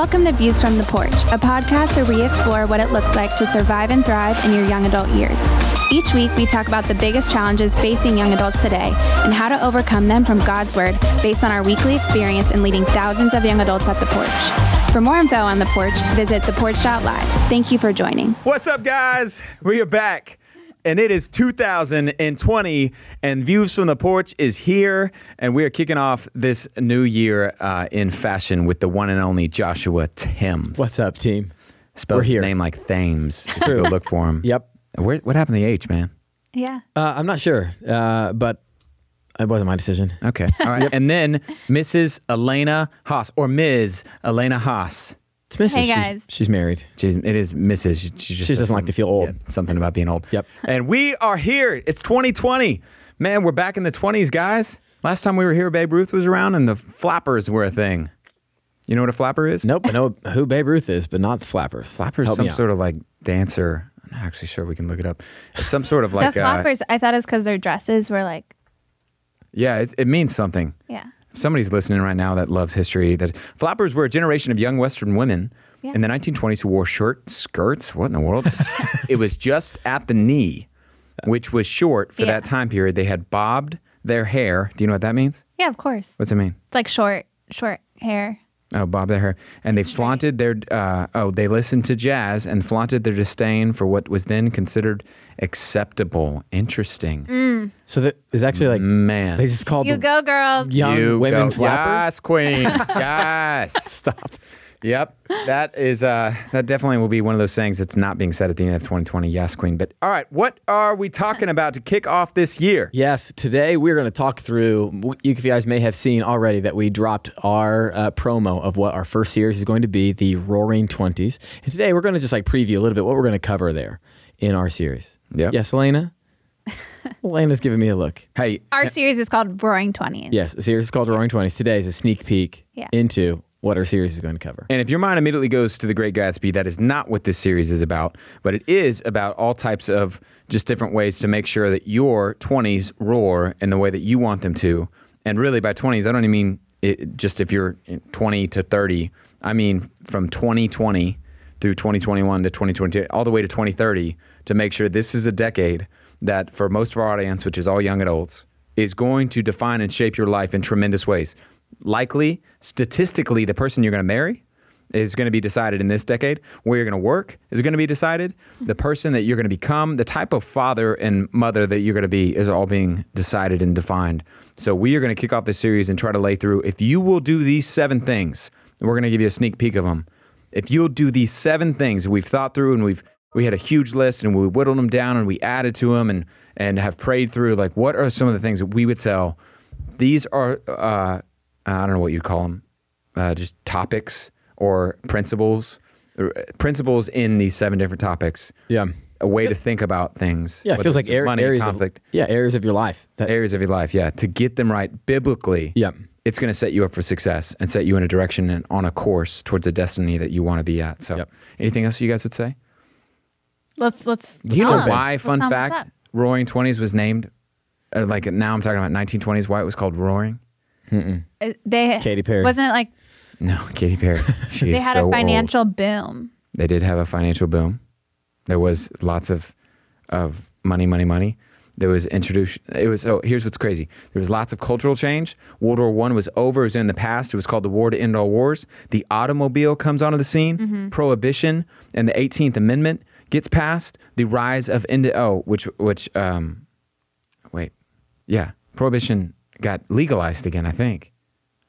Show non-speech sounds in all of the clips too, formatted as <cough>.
Welcome to Views from the Porch, a podcast where we explore what it looks like to survive and thrive in your young adult years. Each week, we talk about the biggest challenges facing young adults today and how to overcome them from God's Word based on our weekly experience in leading thousands of young adults at the porch. For more info on the porch, visit theporch.live. Thank you for joining. What's up, guys? We are back. And it is 2020, and Views from the Porch is here, and we are kicking off this new year uh, in fashion with the one and only Joshua Thames. What's up, team? Spells We're here. his name like Thames. If you go look for him. <laughs> Yep. Where, what happened to the H, man? Yeah. Uh, I'm not sure, uh, but it wasn't my decision. Okay. <laughs> All right. And then Mrs. Elena Haas, or Ms. Elena Haas. It's Mrs. Hey, She's- guys. She's, married. She's, it is Mrs. She, she just She doesn't like to feel old. yeah, something about being old. Yep. And we are here. It's 2020. Man, we're back in the 20s, guys. Last time we were here, Babe Ruth was around and the flappers were a thing. You know what a flapper is? Nope. I know who Babe Ruth is, but not the Flappers. Flapper is Help some sort of like dancer. I'm not actually sure we can look it up. It's some sort of like, the uh, I thought it was because their dresses were like, yeah, it, it means something. yeah. If somebody's listening right now that loves history, that flappers were a generation of young Western women Yeah. in the 1920s who wore short skirts. What in the world? <laughs> it was just at the knee, which was short for Yeah. that time period. They had bobbed their hair. Do you know what that means? Yeah, of course. What's it mean? It's like short, short hair. Oh, bob their hair, and they flaunted their. Uh, oh, they listened to jazz and flaunted their disdain for what was then considered acceptable. Interesting, So that is actually like man. they just called You the go, girls. young You women go. flappers. Yes, queen. <laughs> yes. Stop. Yep, that is uh, that definitely will be one of those things that's not being said at the end of 2020. Yes, Queen. But all right, what are we talking about to kick off this year? Yes, today we're going to talk through. What you guys may have seen already that we dropped our uh, promo of what our first series is going to be, the Roaring Twenties. And today we're going to just like preview a little bit what we're going to cover there in our series. Yep. Yes, Elena. <laughs> Elena's giving me a look. Hey, Our series is called Roaring Twenties. Yes, a series is called Roaring Twenties. Today is a sneak peek Yeah. into what our series is going to cover. and if your mind immediately goes to The Great Gatsby, that is not what this series is about, but it is about all types of just different ways to make sure that your 20s roar in the way that you want them to. And really, by 20s, I don't even mean it, just if you're 20 to 30. I mean from 2020 through 2021 to 2022, all the way to 2030, to make sure this is a decade that, for most of our audience, which is all young adults, is going to define and shape your life in tremendous ways. Likely, statistically, the person you're going to marry is going to be decided in this decade. Where you're going to work is going to be decided. The person that you're going to become, the type of father and mother that you're going to be is all being decided and defined. So we are going to kick off this series and try to lay through if you will do these seven things, and we're going to give you a sneak peek of them. If you'll do these seven things we've thought through and we've we had a huge list and we whittled them down and we added to them and and have prayed through like what are some of the things that we would tell these are uh, I don't know what you'd call them, uh, just topics or principles, or, uh, principles in these seven different topics. Yeah. A way to think about things. Yeah, it feels like it's ar- money, areas conflict, of yeah areas of your life. That, areas of your life. Yeah, to get them right biblically. Yeah. it's going to set you up for success and set you in a direction and on a course towards a destiny that you want to be at. So, Yep. anything else you guys would say? Let's let's. Do you know jump in. why? Let's Fun fact. Roaring Twenties was named. Uh, like now, I'm talking about 1920s. Why it was called Roaring? Uh, They Katy Perry. wasn't it like No, Katy Perry. <laughs> She's they had so a old. financial boom. They did have a financial boom. There was lots of of money, money, money. There was introduced. It was. Oh, here's what's crazy. There was lots of cultural change. World War One was over. It was in the past. It was called the War to End All Wars. The automobile comes onto the scene. Prohibition and the 18th Amendment gets passed. The rise of Indi- oh, which which um, wait, yeah, prohibition got legalized again. I think.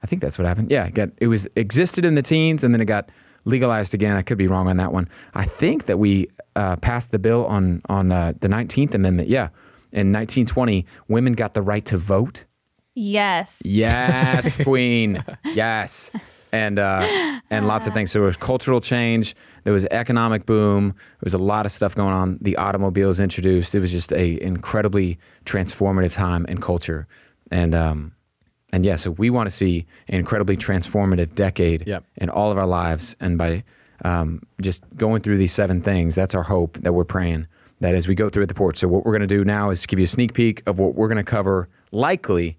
I think that's what happened. Yeah, it got it was existed in the teens and then it got legalized again. I could be wrong on that one. I think that we uh, passed the bill on on uh, the Nineteenth Amendment. Yeah, in 1920, women got the right to vote. Yes. Yes, <laughs> Queen. Yes. And uh, and lots of things. So there was cultural change. There was economic boom. There was a lot of stuff going on. The automobile was introduced. It was just a incredibly transformative time in culture. And um, and yeah, so we want to see an incredibly transformative decade Yep. in all of our lives. And by um, just going through these seven things, that's our hope that we're praying that as we go through at the porch. So what we're going to do now is give you a sneak peek of what we're going to cover. Likely,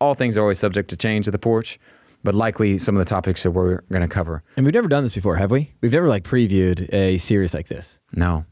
all things are always subject to change at the porch, but likely some of the topics that we're going to cover. And we've never done this before, have we? We've never like previewed a series like this. No,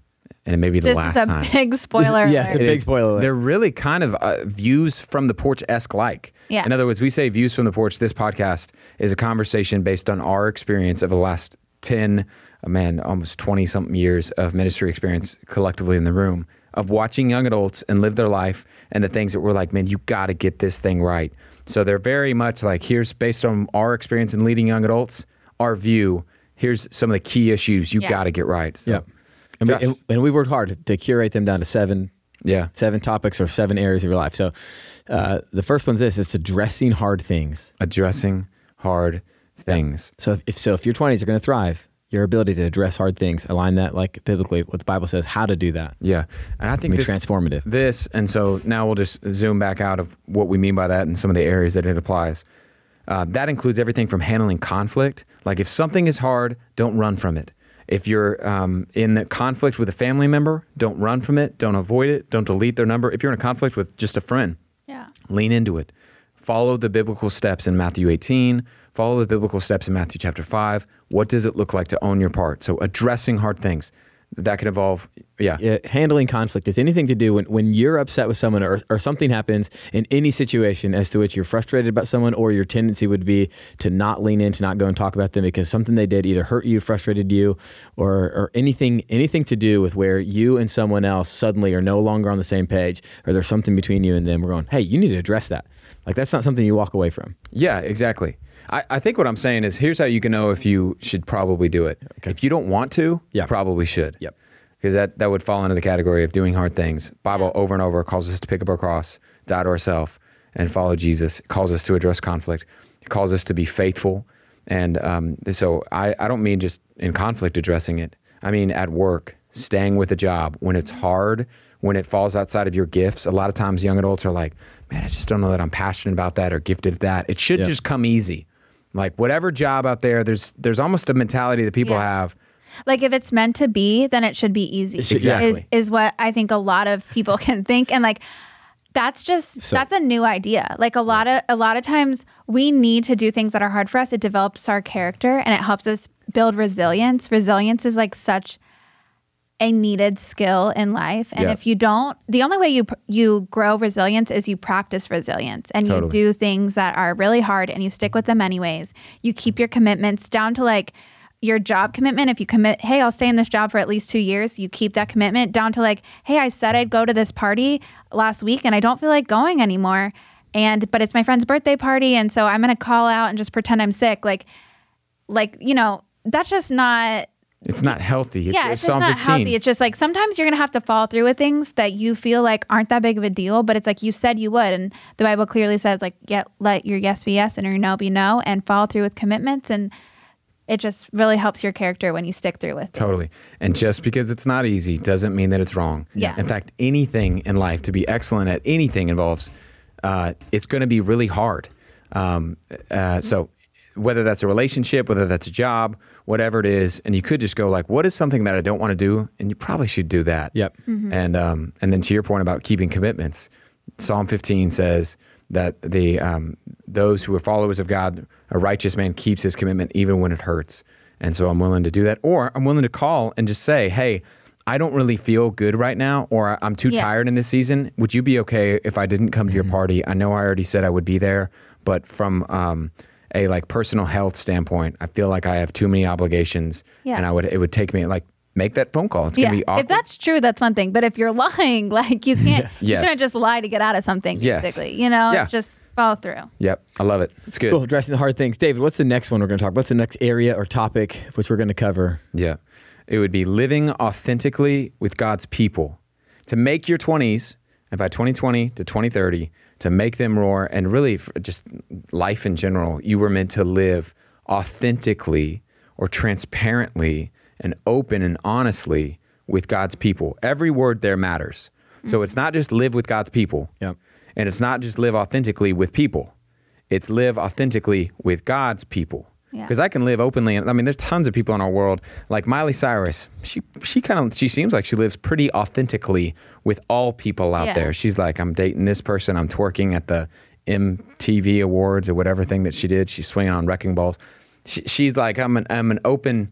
and it may be the This last is a time. big spoiler. yeah, it's a big is- spoiler alert. They're really kind of uh, views from the porch esque like. Yeah. In other words, we say views from the porch. This podcast is a conversation based on our experience of the last 10, uh, man, almost 20 something years of ministry experience collectively in the room of watching young adults and live their life and the things that we're like, man, you got to get this thing right. So they're very much like, here's based on our experience in leading young adults, our view. Here's some of the key issues you Yeah. got to get right. So, Yep. And, we, and, and we've worked hard to curate them down to seven Yeah. seven topics or seven areas of your life. So uh, the first one's this: it's addressing hard things. Addressing hard things. So if, if so, if your twenties are going to thrive, your ability to address hard things align that like biblically what the Bible says how to do that. Yeah, and I think this transformative. This, and so now we'll just zoom back out of what we mean by that and some of the areas that it applies. Uh, that includes everything from handling conflict. Like if something is hard, don't run from it. If you're um, in the conflict with a family member, don't run from it. Don't avoid it. Don't delete their number. If you're in a conflict with just a friend, Yeah. lean into it. Follow the biblical steps in Matthew 18. Follow the biblical steps in Matthew chapter 5. What does it look like to own your part? So addressing hard things. That could involve, yeah, Yeah, handling conflict is anything to do when, when you're upset with someone or, or something happens in any situation as to which you're frustrated about someone or your tendency would be to not lean in, to not go and talk about them because something they did either hurt you, frustrated you, or, or anything anything to do with where you and someone else suddenly are no longer on the same page or there's something between you and them. We're going, hey, you need to address that. Like that's not something you walk away from. Yeah, exactly. I, I think what I'm saying is here's how you can know if you should probably do it. If you don't want to, Yeah. you probably should. Yep. Because that, that would fall into the category of doing hard things. Bible over and over calls us to pick up our cross, die to ourselves, and follow Jesus. It calls us to address conflict. It calls us to be faithful. And um, so I, I don't mean just in conflict addressing it. I mean at work, staying with a job when it's hard, when it falls outside of your gifts. A lot of times young adults are like, man, I just don't know that I'm passionate about that or gifted at that. It should Yeah. just come easy. Like whatever job out there, there's there's almost a mentality that people Yeah. have. Like if it's meant to be, then it should be easy. It should- Is Exactly. is what I think a lot of people <laughs> can think and like that's just So- that's a new idea. Like a lot of a lot of times we need to do things that are hard for us. It develops our character and it helps us build resilience. Resilience is like such a needed skill in life. And Yeah. if you don't, the only way you you grow resilience is you practice resilience and Totally. you do things that are really hard and you stick with them anyways. You keep your commitments down to like your job commitment. If you commit, hey, I'll stay in this job for at least two years, you keep that commitment down to like, hey, I said I'd go to this party last week and I don't feel like going anymore. And but it's my friend's birthday party, and so I'm gonna call out and just pretend I'm sick. Like, like you know, that's just not It's not healthy. It's, yeah, it's it's just Psalm not 15. healthy. It's just like sometimes you're gonna have to follow through with things that you feel like aren't that big of a deal, but it's like you said you would, and the Bible clearly says like, get let your yes be yes and your no be no, and follow through with commitments, and it just really helps your character when you stick through with. it. Totally. And just because it's not easy doesn't mean that it's wrong. Yeah. In fact, anything in life to be excellent at anything involves, uh, it's going to be really hard. Um, uh, so whether that's a relationship, whether that's a job, whatever it is, and you could just go like, what is something that I don't want to do? And you probably should do that. Yep. And um, and then to your point about keeping commitments, Psalm 15 says that the um, those who are followers of God, a righteous man keeps his commitment even when it hurts. And so I'm willing to do that, or I'm willing to call and just say, hey. I don't really feel good right now, or I'm too Yeah. tired in this season. Would you be okay if I didn't come to your party? I know I already said I would be there, but from um, a like personal health standpoint, I feel like I have too many obligations, Yeah. and I would it would take me like make that phone call. It's gonna be awkward. if that's true, that's one thing. But if you're <laughs> lying, like you can't, <laughs> you shouldn't just lie to get out of something. Yes. Basically, you know, Yeah. just follow through. Yep, I love it. It's good. Cool. Addressing the hard things. David, what's the next one we're going to talk? What's the next area or topic which we're going to cover? Yeah. It would be living authentically with God's people. To make your 20s, and by 2020 to 2030, to make them roar, and really just life in general, you were meant to live authentically or transparently and open and honestly with God's people. Every word there matters. So it's not just live with God's people. Yep. And it's not just live authentically with people. It's live authentically with God's people. Yeah. Because I can live openly. I mean, there's tons of people in our world, like Miley Cyrus. She she kind of she seems like she lives pretty authentically with all people out Yeah. there. She's like, I'm dating this person. I'm twerking at the MTV Awards or whatever thing that she did. She's swinging on wrecking balls. She, she's like, I'm an, I'm an open.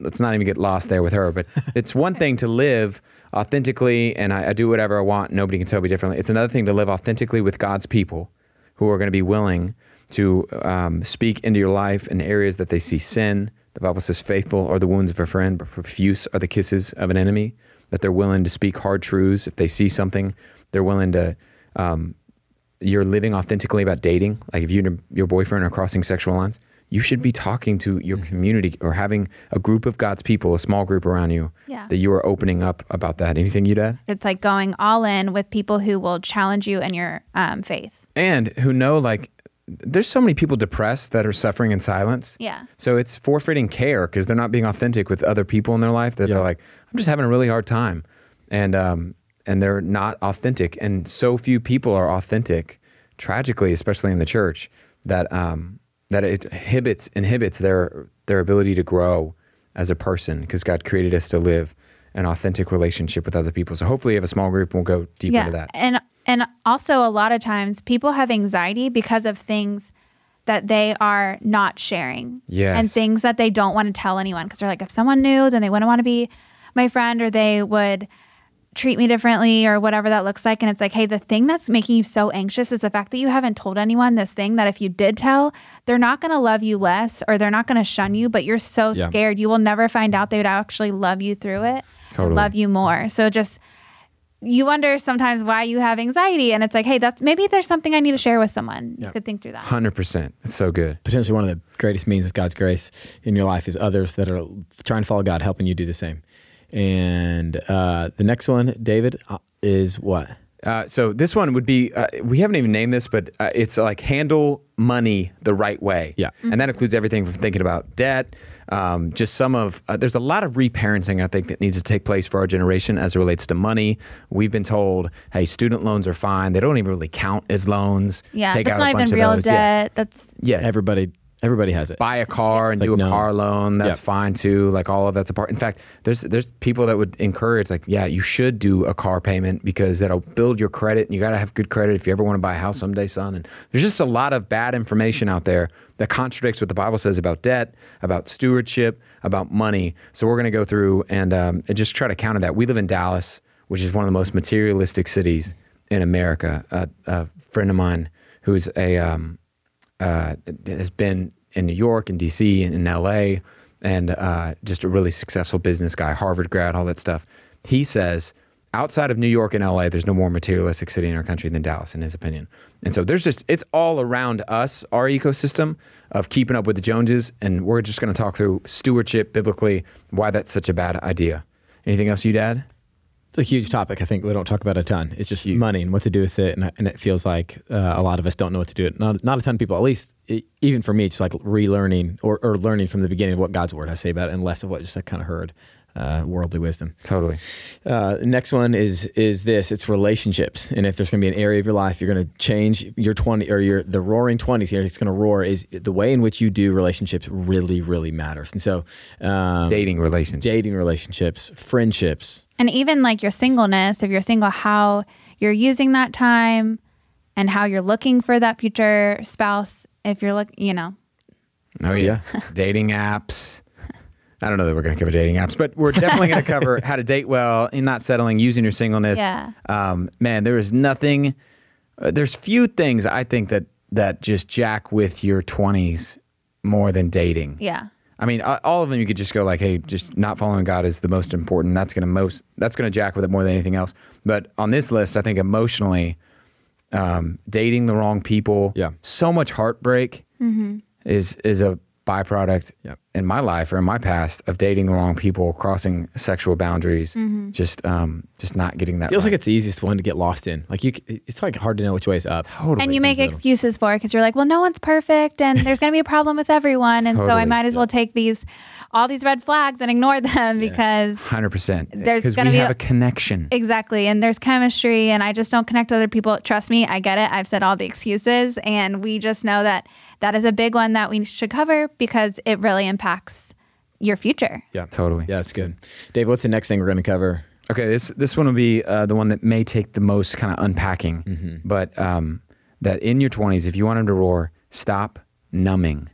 Let's not even get lost there with her. But <laughs> it's one thing to live authentically, and I, I do whatever I want. Nobody can tell me differently. It's another thing to live authentically with God's people, who are going to be willing to um, speak into your life in areas that they see sin. The Bible says, "Faithful are the wounds of a friend, but profuse are the kisses of an enemy." That they're willing to speak hard truths if they see something. They're willing to um, you're living authentically about dating, like if you and your boyfriend are crossing sexual lines, you should be talking to your Mm-hmm. community or having a group of God's people, a small group around you, Yeah. that you are opening up about that. Anything you'd add? It's like going all in with people who will challenge you in your um, faith. And who know, like, there's so many people depressed that are suffering in silence. Yeah. So it's forfeiting care because they're not being authentic with other people in their life. That Yeah. they're like, I'm just having a really hard time, and um, and they're not authentic. And so few people are authentic, tragically, especially in the church, that um, that it inhibits inhibits their their ability to grow as a person because God created us to live an authentic relationship with other people. So hopefully, you have a small group, and we'll go deeper into that. And and also a lot of times people have anxiety because of things that they are not sharing. Yes. And things that they don't want to tell anyone because they're like if someone knew then they wouldn't want to be my friend or they would treat me differently or whatever that looks like and it's like hey the thing that's making you so anxious is the fact that you haven't told anyone this thing that if you did tell they're not going to love you less or they're not going to shun you but you're so Yeah. scared you will never find out they would actually love you through it Totally. love you more so just you wonder sometimes why you have anxiety and it's like hey that's maybe there's something i need to share with someone you Yeah. could think through that Hundred percent. It's so good. potentially one of the greatest means of God's grace in your life is others that are trying to follow God, helping you do the same. And uh, the next one, David, uh, is what? Uh, so this one would be uh, we haven't even named this, but uh, it's like handle money the right way. Yeah. and that includes everything from thinking about debt. Um, just some of uh, there's a lot of reparenting I think that needs to take place for our generation as it relates to money. We've been told, hey, student loans are fine; they don't even really count as loans. yeah Take that's out not a bunch even of real those. Yeah. debt that's Yeah, Everybody, everybody has it. buy a car and It's do a no. car loan. That's Yeah. fine too. Like all of that's a part. In fact, there's there's people that would encourage like, yeah, you should do a car payment because that'll build your credit. And you got to have good credit if you ever want to buy a house someday, son. And there's just a lot of bad information out there that contradicts what the Bible says about debt, about stewardship, about money. So we're going to go through and, um, and just try to counter that. We live in Dallas, which is one of the most materialistic cities in America. Uh, a friend of mine who's a um, uh, has been in New York and DC and in LA and uh, just a really successful business guy, Harvard grad, all that stuff. He says outside of New York and LA, there's no more materialistic city in our country than Dallas, in his opinion. And so there's just, it's all around us, our ecosystem of keeping up with the Joneses. And we're just going to talk through stewardship biblically, why that's such a bad idea. Anything else you'd add? It's a huge topic. I think we don't talk about a ton. It's just money and what to do with it, and, and it feels like uh, a lot of us don't know what to do. It not not a ton of people. At least it, even for me, it's like relearning or, or learning from the beginning of what God's word has to say about it, and less of what just like kind of heard uh, worldly wisdom. Totally. Uh, next one is is this. It's relationships, and if there's going to be an area of your life you're going to change your twenty or your the roaring twenties here. It's going to roar. Is the way in which you do relationships really really matters, and so um, Dating relationships. dating relationships, friendships. and even like your singleness if you're single how you're using that time and how you're looking for that future spouse if you're look you know Oh yeah, dating apps. I don't know that we're going to cover dating apps, but we're definitely going <laughs> to cover how to date well and not settling, using your singleness. Yeah. Um, man, there is nothing. Uh, there's few things I think that that just jack with your 20s more than dating. yeah I mean, a- all of them you could just go like, hey, just not following God is the most important. That's gonna most. That's gonna jack with it more than anything else. But on this list, I think emotionally, um, dating the wrong people, Yeah. so much heartbreak mm-hmm. is is a byproduct Yep. in my life or in my past of dating the wrong people, crossing sexual boundaries, just um, just not getting that. Feels right. like it's the easiest one to get lost in. Like you, it's like hard to know which way is up. totally. and you make little. excuses for it because you're like well no one's perfect and there's going to be a problem with everyone and so i might as well take these all these red flags and ignore them because hundred percent. There's because gonna we be have a- a connection. Exactly. And there's chemistry, and I just don't connect with other people. Trust me, I get it. I've said all the excuses, and we just know that that is a big one that we should cover because it really impacts your future. Yeah, Totally. Yeah, that's good. Dave, what's the next thing we're going to cover? Okay, this this one will be uh, the one that may take the most kind of unpacking, Mm-hmm. but um, that in your 20s, if you want them to roar, stop numbing.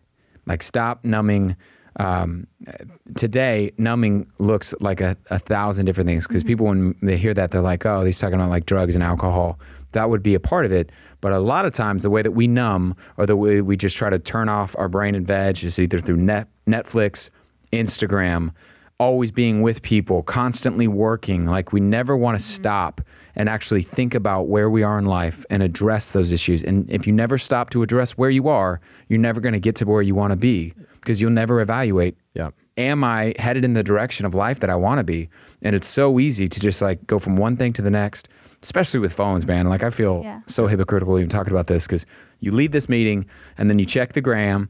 Like, stop numbing. Um, today, numbing looks like a, a thousand different things because people, when they hear that, they're like, oh, he's talking about like drugs and alcohol. That would be a part of it. But a lot of times, the way that we numb or the way we just try to turn off our brain and veg is either through net, Netflix, Instagram, always being with people, constantly working. Like we never want to mm-hmm. stop and actually think about where we are in life and address those issues. And if you never stop to address where you are, you're never going to get to where you want to be because you'll never evaluate. Yeah. Am I headed in the direction of life that I want to be? And it's so easy to just like go from one thing to the next, especially with phones, man. Like I feel Yeah. so hypocritical even talking about this because you leave this meeting and then you check the gram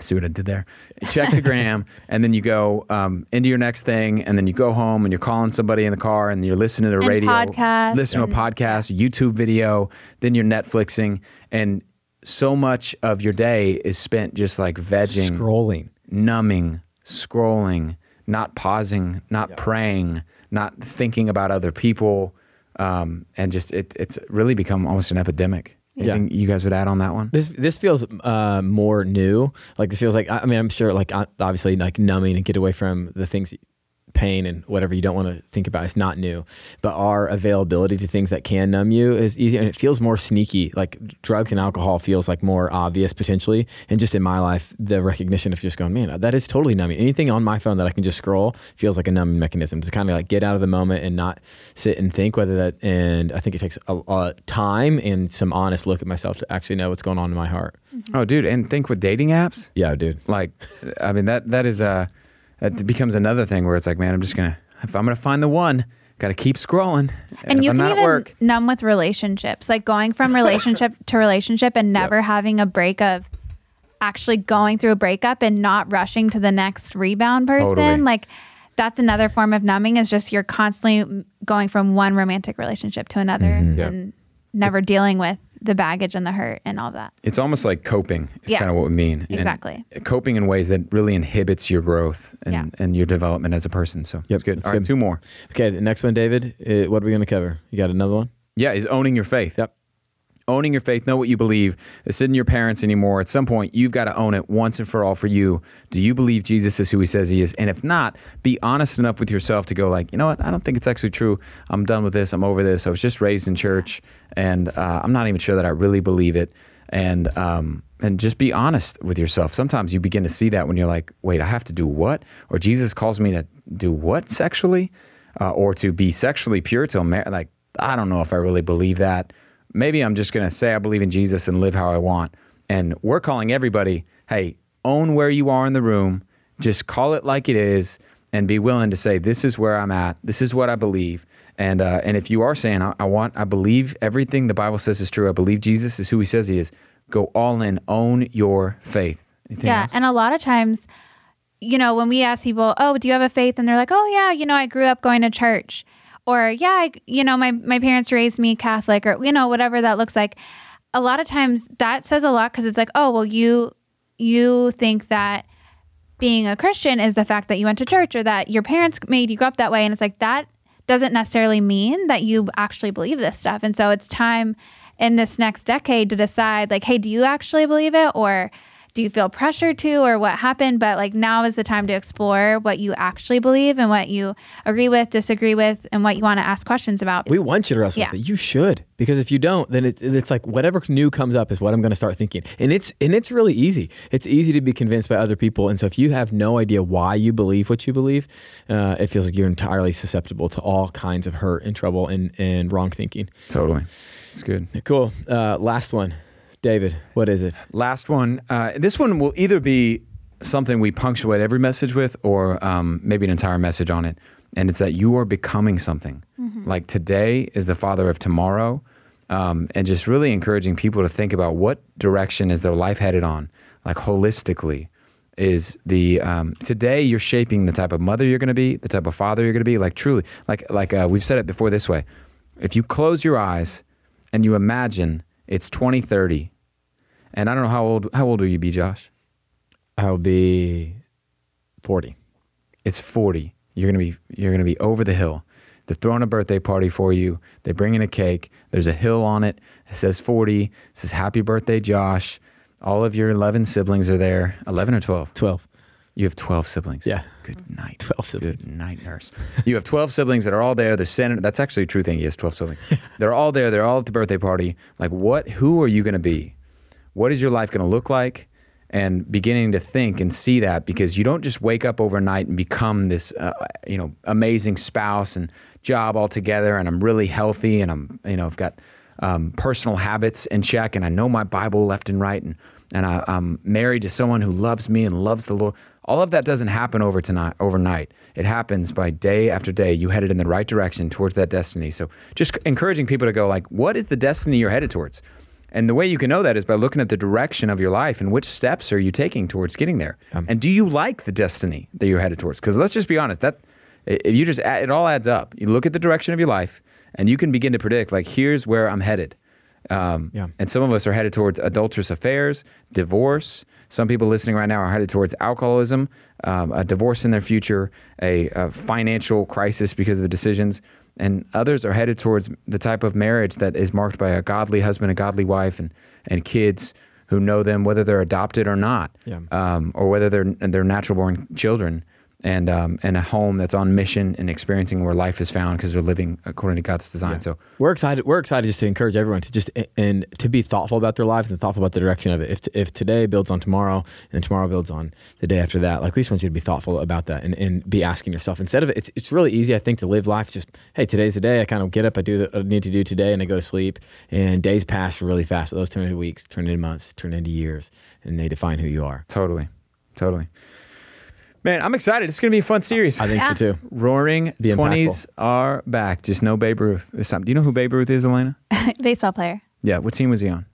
See what I did there? You check the gram, <laughs> and then you go um, into your next thing, and then you go home and you're calling somebody in the car, and you're listening to And radio, podcasts listen to a and- podcast, YouTube video, then you're Netflixing, and so much of your day is spent just like vegging, Scrolling. numbing, scrolling, not pausing, not praying, not thinking about other people, um, and just it, it's really become almost an epidemic. Yeah. You guys would add on that one? This this feels uh, more new. Like this feels like I mean I'm sure like obviously like numbing and get away from the things pain and whatever you don't want to think about is not new. But our availability to things that can numb you is easier and it feels more sneaky. Like drugs and alcohol feels like more obvious potentially. And just in my life, the recognition of just going, man, that is totally numbing. Anything on my phone that I can just scroll feels like a numbing mechanism to kind of like get out of the moment and not sit and think whether that and I think it takes a, a time and some honest look at myself to actually know what's going on in my heart. Mm-hmm. Oh, dude, and think with dating apps. Yeah, dude. Like, I mean that that is a that becomes another thing where it's like, man, I'm just gonna if I'm gonna find the one, got to keep scrolling. and if you I'm can even work. numb with relationships like going from relationship <laughs> to relationship and never having a break of actually going through a breakup and not rushing to the next rebound person Totally. like that's another form of numbing is just you're constantly going from one romantic relationship to another Mm-hmm. And never dealing with the baggage and the hurt and all that It's almost like coping. Is Yeah. kind of what we mean. And Exactly. coping in ways that really inhibits your growth and, Yeah. and your development as a person. So Yep, it's good. that's All right, good. two more. Okay, the next one, David. Uh, what are we going to cover? You got another one? Yeah, is owning your faith. Yep. Owning your faith, know what you believe. It's in your parents anymore. At some point, you've got to own it once and for all for you. Do you believe Jesus is who he says he is? And if not, be honest enough with yourself to go like, you know what? I don't think it's actually true. I'm done with this. I'm over this. I was just raised in church, and uh, I'm not even sure that I really believe it. And um, and just be honest with yourself. Sometimes you begin to see that when you're like, wait, I have to do what? Or Jesus calls me to do what sexually, uh, or to be sexually pure till mar- like I don't know if I really believe that maybe I'm just going to say I believe in Jesus and live how I want. And we're calling everybody, hey, own where you are in the room, just call it like it is, and be willing to say, this is where I'm at, this is what I believe. And uh, and if you are saying, I, I want, I believe everything the Bible says is true, I believe Jesus is who He says He is, go all in, own your faith. Anything yeah else? and a lot of times you know when we ask people oh do you have a faith and they're like oh yeah you know i grew up going to church or yeah I, you know my, my parents raised me catholic or you know whatever that looks like. A lot of times that says a lot because it's like oh well you you think that being a christian is the fact that you went to church or that your parents made you grow up that way. And it's like that doesn't necessarily mean that you actually believe this stuff. And so it's time in this next decade to decide like hey do you actually believe it or do you feel pressure to or what happened but like now is the time to explore what you actually believe and what you agree with disagree with and what you want to ask questions about We want you to wrestle Yeah. with it. You should, because if you don't, then it's, it's like whatever new comes up is what I'm going to start thinking, and it's and it's really easy. It's easy to be convinced by other people, and so if you have no idea why you believe what you believe, uh, it feels like you're entirely susceptible to all kinds of hurt and trouble and and wrong thinking. totally. It's good. Cool. Uh, last one, David. What is it? Last one. Uh, this one will either be something we punctuate every message with, or um, maybe an entire message on it. And it's that you are becoming something. Like today is the father of tomorrow, um, and just really encouraging people to think about what direction is their life headed on, like holistically. Is the um, today you're shaping the type of mother you're going to be, the type of father you're going to be. Like truly, like like uh, we've said it before this way. If you close your eyes and you imagine it's 2030 and I don't know how old how old will you be, Josh? I'll be forty. It's 40. You're gonna be you're gonna be over the hill. They're throwing a birthday party for you. They bring in a cake. There's a hill on it. It says 40. It says happy birthday, Josh. All of your 11 siblings are there. 11 or 12? 12. You have 12 siblings. Yeah. Good night. <laughs> 12 siblings. Good night, nurse. You have 12 siblings that are all there. They're sending, that's actually a true thing. He has 12 siblings. <laughs> they're all there. They're all at the birthday party. Like, what, who are you going to be? What is your life going to look like? And beginning to think and see that because you don't just wake up overnight and become this, uh, you know, amazing spouse and job altogether. And I'm really healthy and I'm, you know, I've got um, personal habits in check and I know my Bible left and right. And, and I, I'm married to someone who loves me and loves the Lord. All of that doesn't happen over tonight, overnight. It happens by day after day. You headed in the right direction towards that destiny. So just encouraging people to go like, what is the destiny you're headed towards? And the way you can know that is by looking at the direction of your life and which steps are you taking towards getting there. Um, and do you like the destiny that you're headed towards? Because let's just be honest, that if you just add, it all adds up. You look at the direction of your life, and you can begin to predict like, here's where I'm headed. Um, Yeah. And some of us are headed towards adulterous affairs, divorce. Some people listening right now are headed towards alcoholism, um, a divorce in their future, a, a financial crisis because of the decisions. And others are headed towards the type of marriage that is marked by a godly husband, a godly wife, and, and kids who know them, whether they're adopted or not, Yeah. um, or whether they're, they're natural born children. And, um, and a home that's on mission and experiencing where life is found because they're living according to God's design. So We're excited. We're excited just to encourage everyone to just and to be thoughtful about their lives and thoughtful about the direction of it. If if today builds on tomorrow and tomorrow builds on the day after that, like we just want you to be thoughtful about that and, and be asking yourself instead of it's it's really easy I think to live life just hey today's the day I kind of get up I do what I need to do today and I go to sleep and days pass really fast but those turn into weeks turn into months turn into years and they define who you are. Totally. Totally. Man, I'm excited. It's going to be a fun series. I think Yeah. so too. Roaring Be 20s are back. Just no Babe Ruth this time. Do you know who Babe Ruth is, Elena? <laughs> Baseball player. Yeah. What team was he on?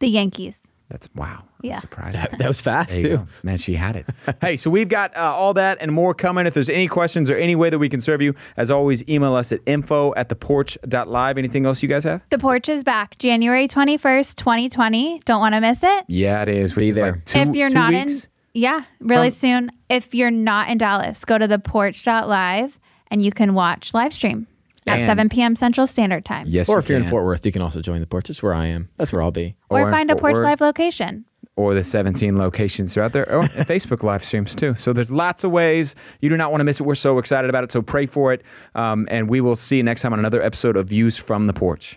The Yankees. That's wow. Yeah. surprised. That, that was fast There you too. go. Man, she had it. <laughs> hey, so we've got uh, all that and more coming. If there's any questions or any way that we can serve you, as always, email us at info at theporch.live. Anything else you guys have? The porch is back January 21st, 2020. Don't want to miss it. Yeah, it is. Which Be is there. like two, if you're two not weeks. in, yeah, really From- soon. If you're not in Dallas, go to the porch.live and you can watch live stream at 7 p.m. Central Standard Time. Yes, Or you if you're in. Fort Worth, you can also join the porch. That's where I am. That's where I'll be. Or, Or find a Porch Worth. Live location. or the 17 locations throughout there, or <laughs> Facebook live streams too. So there's lots of ways. You do not want to miss it. We're so excited about it. So pray for it. Um, and we will see you next time on another episode of Views from the Porch.